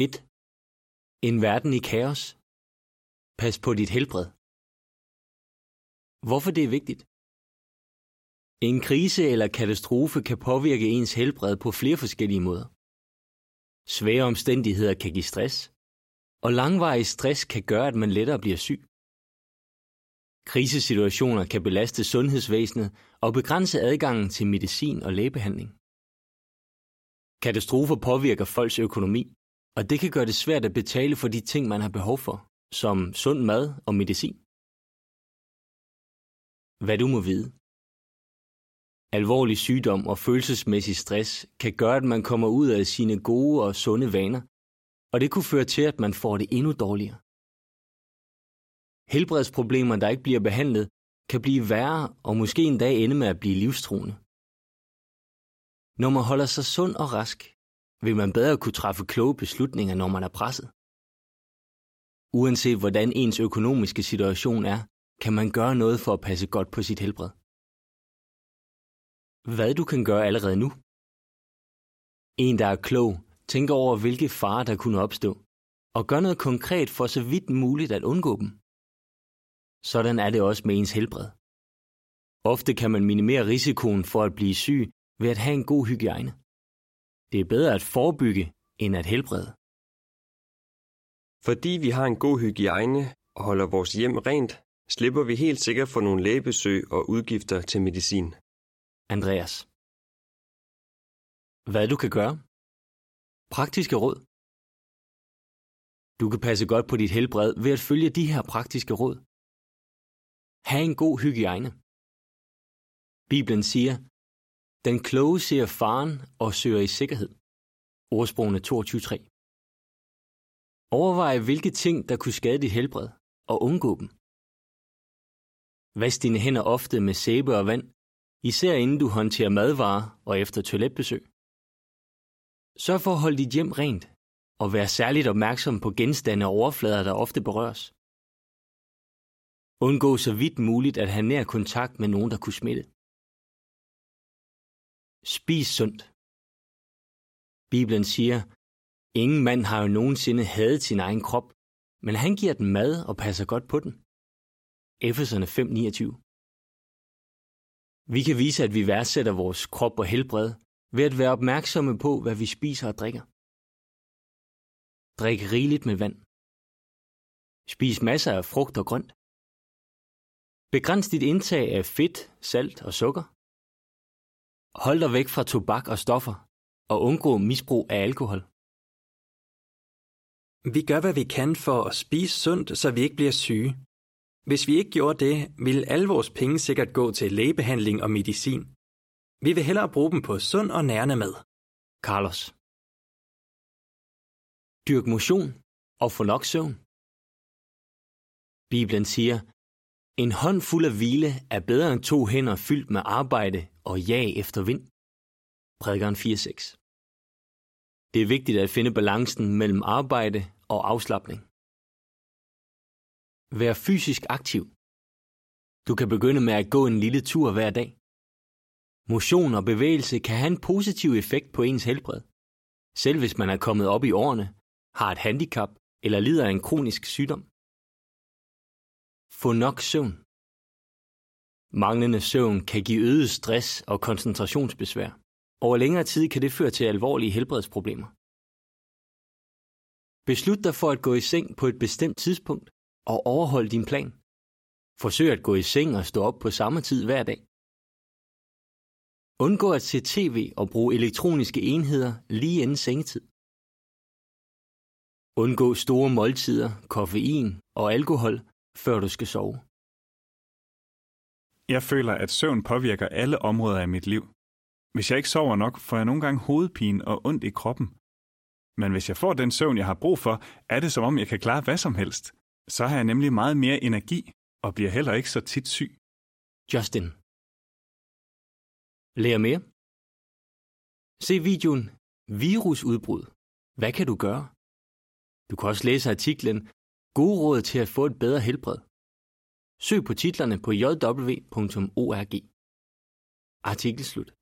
1. En verden i kaos. Pas på dit helbred. Hvorfor det er vigtigt? En krise eller katastrofe kan påvirke ens helbred på flere forskellige måder. Svære omstændigheder kan give stress, og langvarig stress kan gøre, at man lettere bliver syg. Krisesituationer kan belaste sundhedsvæsenet og begrænse adgangen til medicin og lægebehandling. Katastrofer påvirker folks økonomi, og det kan gøre det svært at betale for de ting, man har behov for, som sund mad og medicin. Hvad du må vide. Alvorlig sygdom og følelsesmæssig stress kan gøre, at man kommer ud af sine gode og sunde vaner, og det kunne føre til, at man får det endnu dårligere. Helbredsproblemer, der ikke bliver behandlet, kan blive værre og måske en dag ende med at blive livstruende. Når man holder sig sund og rask, vil man bedre kunne træffe kloge beslutninger, når man er presset. Uanset hvordan ens økonomiske situation er, kan man gøre noget for at passe godt på sit helbred. Hvad du kan gøre allerede nu. En, der er klog, tænker over, hvilke farer der kunne opstå, og gør noget konkret for så vidt muligt at undgå dem. Sådan er det også med ens helbred. Ofte kan man minimere risikoen for at blive syg ved at have en god hygiejne. Det er bedre at forebygge end at helbrede. Fordi vi har en god hygiejne og holder vores hjem rent, slipper vi helt sikkert for nogle lægebesøg og udgifter til medicin. Andreas. Hvad du kan gøre? Praktiske råd. Du kan passe godt på dit helbred ved at følge de her praktiske råd. Ha' en god hygiejne. Bibelen siger, den kloge ser faren og søger i sikkerhed. Ordsprogene 22.3. Overvej, hvilke ting, der kunne skade dit helbred, og undgå dem. Vask dine hænder ofte med sæbe og vand, især inden du håndterer madvarer og efter toiletbesøg. Sørg for at holde dit hjem rent, og vær særligt opmærksom på genstande og overflader, der ofte berøres. Undgå så vidt muligt at have nær kontakt med nogen, der kunne smitte. Spis sundt. Bibelen siger, ingen mand har jo nogensinde hadet sin egen krop, men han giver den mad og passer godt på den. Efeserne 5:29. Vi kan vise, at vi værdsætter vores krop og helbred ved at være opmærksomme på, hvad vi spiser og drikker. Drik rigeligt med vand. Spis masser af frugt og grønt. Begræns dit indtag af fedt, salt og sukker. Hold dig væk fra tobak og stoffer, og undgå misbrug af alkohol. Vi gør, hvad vi kan for at spise sundt, så vi ikke bliver syge. Hvis vi ikke gjorde det, ville alle vores penge sikkert gå til lægebehandling og medicin. Vi vil hellere bruge dem på sund og nærende mad. Carlos. Dyrk motion og få nok søvn. Bibelen siger, en hånd fuld af hvile er bedre end to hænder fyldt med arbejde og jag efter vind. Prædikeren 4.6 Det er vigtigt at finde balancen mellem arbejde og afslappning. Vær fysisk aktiv. Du kan begynde med at gå en lille tur hver dag. Motion og bevægelse kan have en positiv effekt på ens helbred. Selv hvis man er kommet op i årene, har et handicap eller lider af en kronisk sygdom. Få nok søvn. Manglende søvn kan give øget stress og koncentrationsbesvær. Over længere tid kan det føre til alvorlige helbredsproblemer. Beslut dig for at gå i seng på et bestemt tidspunkt og overhold din plan. Forsøg at gå i seng og stå op på samme tid hver dag. Undgå at se tv og bruge elektroniske enheder lige inden sengetid. Undgå store måltider, koffein og alkohol, før du skal sove. Jeg føler, at søvn påvirker alle områder af mit liv. Hvis jeg ikke sover nok, får jeg nogle gange hovedpine og ondt i kroppen. Men hvis jeg får den søvn, jeg har brug for, er det som om, jeg kan klare hvad som helst. Så har jeg nemlig meget mere energi og bliver heller ikke så tit syg. Justin. Lær mere. Se videoen Virusudbrud. Hvad kan du gøre? Du kan også læse artiklen Gode råd til at få et bedre helbred. Søg på titlerne på jw.org. Artikel slut.